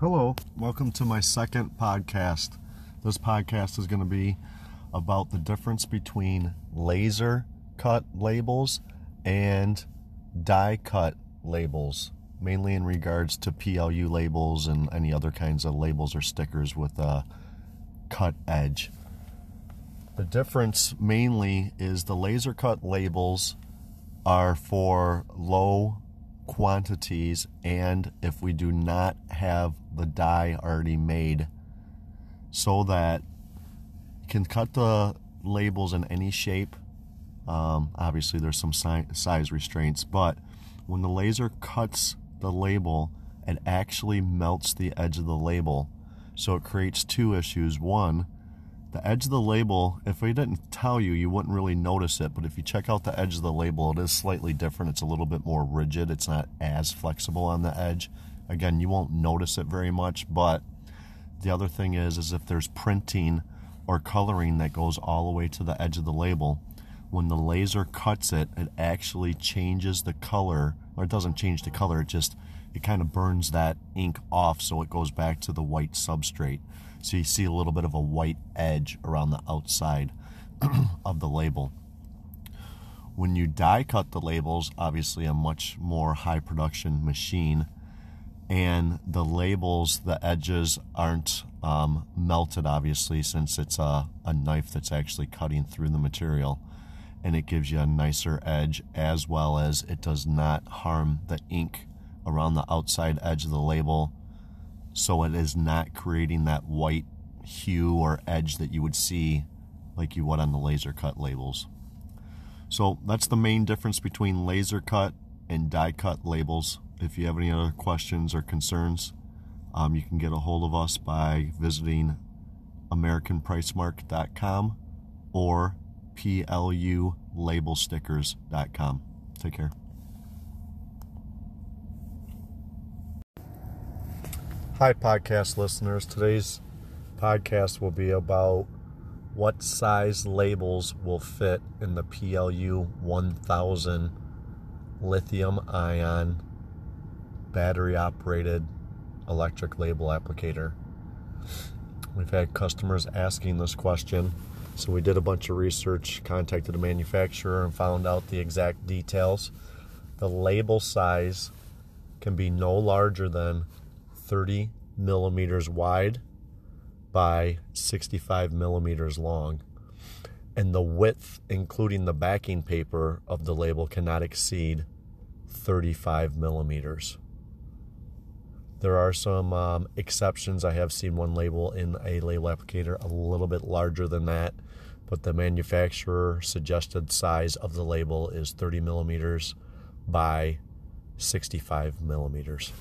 Hello, welcome to my second podcast. This podcast is going to be about the difference between laser cut labels and die cut labels, mainly in regards to PLU labels and any other kinds of labels or stickers with a cut edge. The difference mainly is the laser cut labels are for low quantities and if we do not have the die already made so that you can cut the labels in any shape um, obviously there's some si- size restraints but when the laser cuts the label it actually melts the edge of the label. So it creates two issues. One the edge of the label, if we didn't tell you, you wouldn't really notice it. But if you check out the edge of the label, it is slightly different. It's a little bit more rigid. It's not as flexible on the edge. Again, you won't notice it very much. But the other thing is, is if there's printing or coloring that goes all the way to the edge of the label, when the laser cuts it, it actually changes the color, or it doesn't change the color. It just it kind of burns that ink off, so it goes back to the white substrate. So you see a little bit of a white edge around the outside of the label. When you die cut the labels, obviously a much more high production machine, and the labels, the edges aren't um, melted, obviously, since it's a, a knife that's actually cutting through the material. And it gives you a nicer edge as well as it does not harm the ink around the outside edge of the label so it is not creating that white hue or edge that you would see like you would on the laser cut labels. So that's the main difference between laser cut and die cut labels. If you have any other questions or concerns, um, you can get a hold of us by visiting AmericanPricemark.com or PLULabelstickers.com. Take care. Hi, podcast listeners. Today's podcast will be about what size labels will fit in the PLU 1000 lithium ion battery operated electric label applicator. We've had customers asking this question, so we did a bunch of research, contacted a manufacturer, and found out the exact details. The label size can be no larger than 30 millimeters wide by 65 millimeters long. And the width, including the backing paper of the label, cannot exceed 35 millimeters. There are some um, exceptions. I have seen one label in a label applicator a little bit larger than that, but the manufacturer suggested size of the label is 30 millimeters by 65 millimeters.